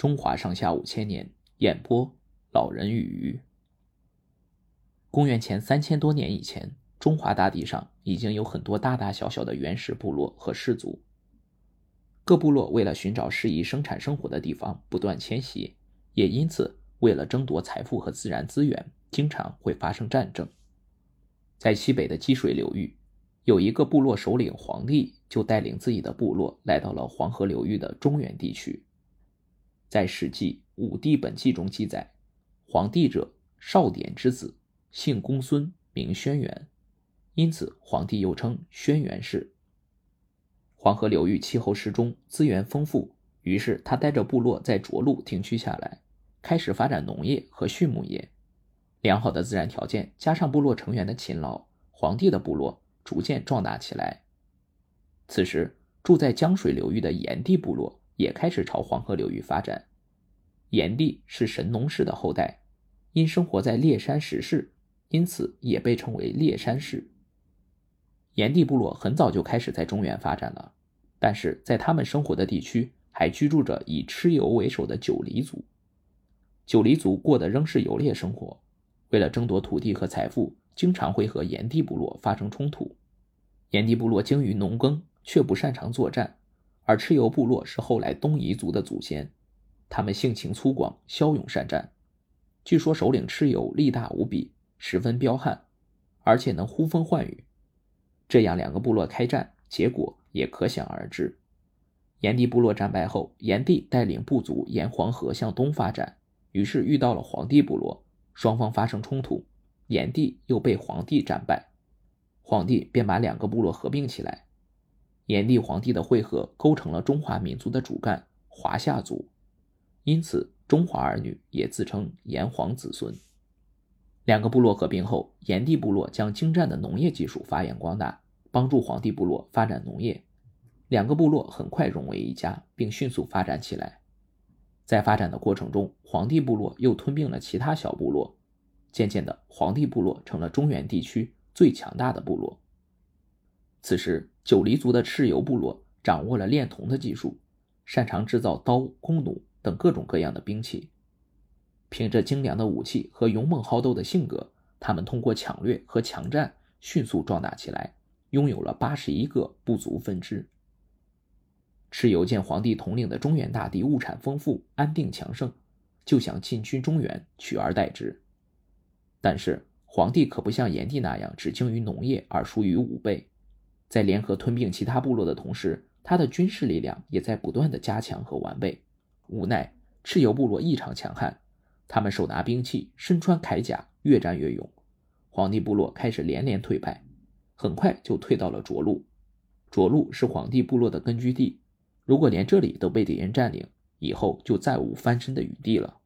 中华上下五千年，演播老人与鱼。公元前三千多年以前，中华大地上已经有很多大大小小的原始部落和氏族。各部落为了寻找适宜生产生活的地方，不断迁徙，也因此为了争夺财富和自然资源，经常会发生战争。在西北的积水流域，有一个部落首领黄帝，就带领自己的部落来到了黄河流域的中原地区。在《史记·武帝本纪》中记载，黄帝者，少典之子，姓公孙，名轩辕，因此黄帝又称轩辕氏。黄河流域气候适中，资源丰富，于是他带着部落在涿鹿定居下来，开始发展农业和畜牧业。良好的自然条件加上部落成员的勤劳，黄帝的部落逐渐壮大起来。此时，住在江水流域的炎帝部落。也开始朝黄河流域发展。炎帝是神农氏的后代，因生活在烈山石室，因此也被称为烈山氏。炎帝部落很早就开始在中原发展了，但是在他们生活的地区还居住着以蚩尤为首的九黎族。九黎族过的仍是游猎生活，为了争夺土地和财富，经常会和炎帝部落发生冲突。炎帝部落精于农耕，却不擅长作战。而蚩尤部落是后来东夷族的祖先，他们性情粗犷，骁勇善战。据说首领蚩尤力大无比，十分彪悍，而且能呼风唤雨。这样两个部落开战，结果也可想而知。炎帝部落战败后，炎帝带领部族沿黄河向东发展，于是遇到了黄帝部落，双方发生冲突，炎帝又被黄帝战败，黄帝便把两个部落合并起来。炎帝、黄帝的汇合构成了中华民族的主干——华夏族，因此中华儿女也自称炎黄子孙。两个部落合并后，炎帝部落将精湛的农业技术发扬光大，帮助黄帝部落发展农业。两个部落很快融为一家，并迅速发展起来。在发展的过程中，黄帝部落又吞并了其他小部落，渐渐的，黄帝部落成了中原地区最强大的部落。此时。九黎族的蚩尤部落掌握了炼铜的技术，擅长制造刀、弓弩等各种各样的兵器。凭着精良的武器和勇猛好斗的性格，他们通过抢掠和强占迅速壮大起来，拥有了八十一个部族分支。蚩尤见皇帝统领的中原大地物产丰富、安定强盛，就想进军中原，取而代之。但是皇帝可不像炎帝那样只精于农业而疏于武备。在联合吞并其他部落的同时，他的军事力量也在不断的加强和完备。无奈蚩尤部落异常强悍，他们手拿兵器，身穿铠甲，越战越勇。黄帝部落开始连连退败，很快就退到了涿鹿。涿鹿是黄帝部落的根据地，如果连这里都被敌人占领，以后就再无翻身的余地了。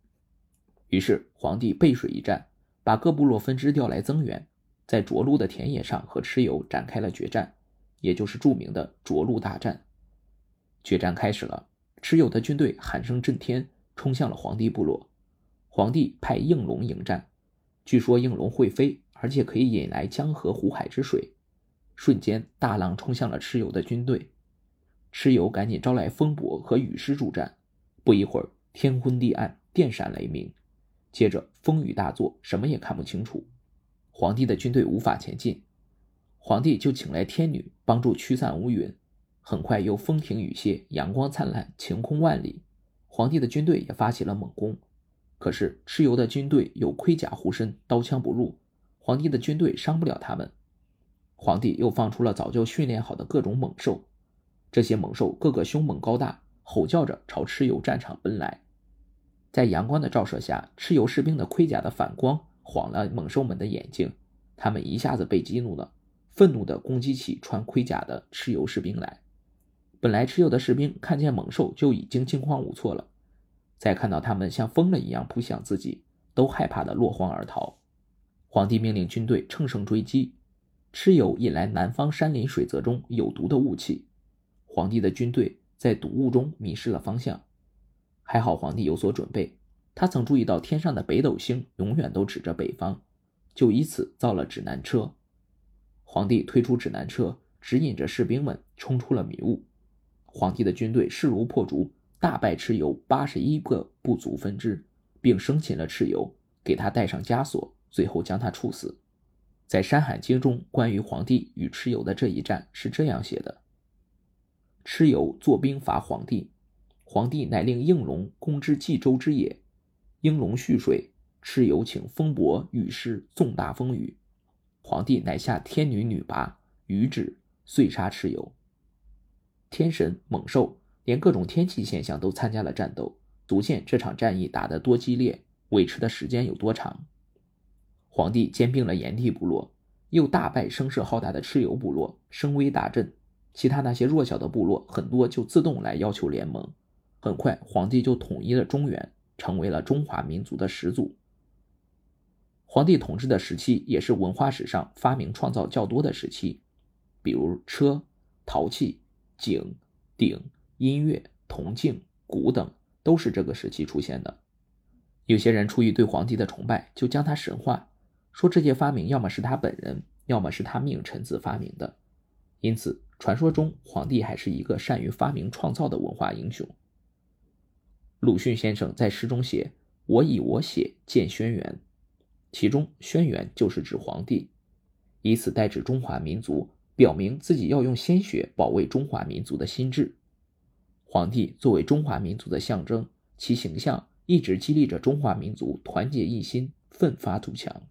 于是黄帝背水一战，把各部落分支调来增援，在涿鹿的田野上和蚩尤展开了决战。也就是著名的涿鹿大战。决战开始了，蚩尤的军队喊声震天，冲向了黄帝部落。黄帝派应龙迎战，据说应龙会飞，而且可以引来江河湖海之水。瞬间，大浪冲向了蚩尤的军队。蚩尤赶紧招来风伯和雨师助战。不一会儿，天昏地暗，电闪雷鸣，接着风雨大作，什么也看不清楚。黄帝的军队无法前进。皇帝就请来天女帮助驱散乌云，很快又风停雨歇，阳光灿烂，晴空万里。皇帝的军队也发起了猛攻，可是蚩尤的军队有盔甲护身，刀枪不入，皇帝的军队伤不了他们。皇帝又放出了早就训练好的各种猛兽，这些猛兽个个凶猛高大，吼叫着朝蚩尤战场奔来。在阳光的照射下，蚩尤士兵的盔甲的反光晃了猛兽们的眼睛，他们一下子被激怒了。愤怒地攻击起穿盔甲的蚩尤士兵来。本来蚩尤的士兵看见猛兽就已经惊慌无措了，再看到他们像疯了一样扑向自己，都害怕的落荒而逃。皇帝命令军队乘胜追击，蚩尤引来南方山林水泽中有毒的雾气，皇帝的军队在毒雾中迷失了方向。还好皇帝有所准备，他曾注意到天上的北斗星永远都指着北方，就以此造了指南车。皇帝推出指南车，指引着士兵们冲出了迷雾。皇帝的军队势如破竹，大败蚩尤八十一个部族分支，并生擒了蚩尤，给他戴上枷锁，最后将他处死。在《山海经》中，关于皇帝与蚩尤的这一战是这样写的：蚩尤坐兵伐黄帝，黄帝乃令应龙攻之冀州之野。应龙蓄水，蚩尤请风伯雨师纵大风雨，皇帝乃下天女女拔，雨止，遂杀蚩尤。天神猛兽连各种天气现象都参加了战斗，足见这场战役打得多激烈，维持的时间有多长。皇帝兼并了炎帝部落，又大败声势浩大的蚩尤部落，声威大振。其他那些弱小的部落很多就自动来要求联盟。很快，皇帝就统一了中原，成为了中华民族的始祖。皇帝统治的时期也是文化史上发明创造较多的时期，比如车、陶器。井、鼎、音乐、铜镜、鼓等都是这个时期出现的。有些人出于对皇帝的崇拜，就将他神化，说这些发明要么是他本人，要么是他命臣子发明的。因此，传说中皇帝还是一个善于发明创造的文化英雄。鲁迅先生在诗中写：“我以我血荐轩辕”，其中“轩辕”就是指皇帝，以此代指中华民族。表明自己要用鲜血保卫中华民族的心智。皇帝作为中华民族的象征，其形象一直激励着中华民族团结一心、奋发图强。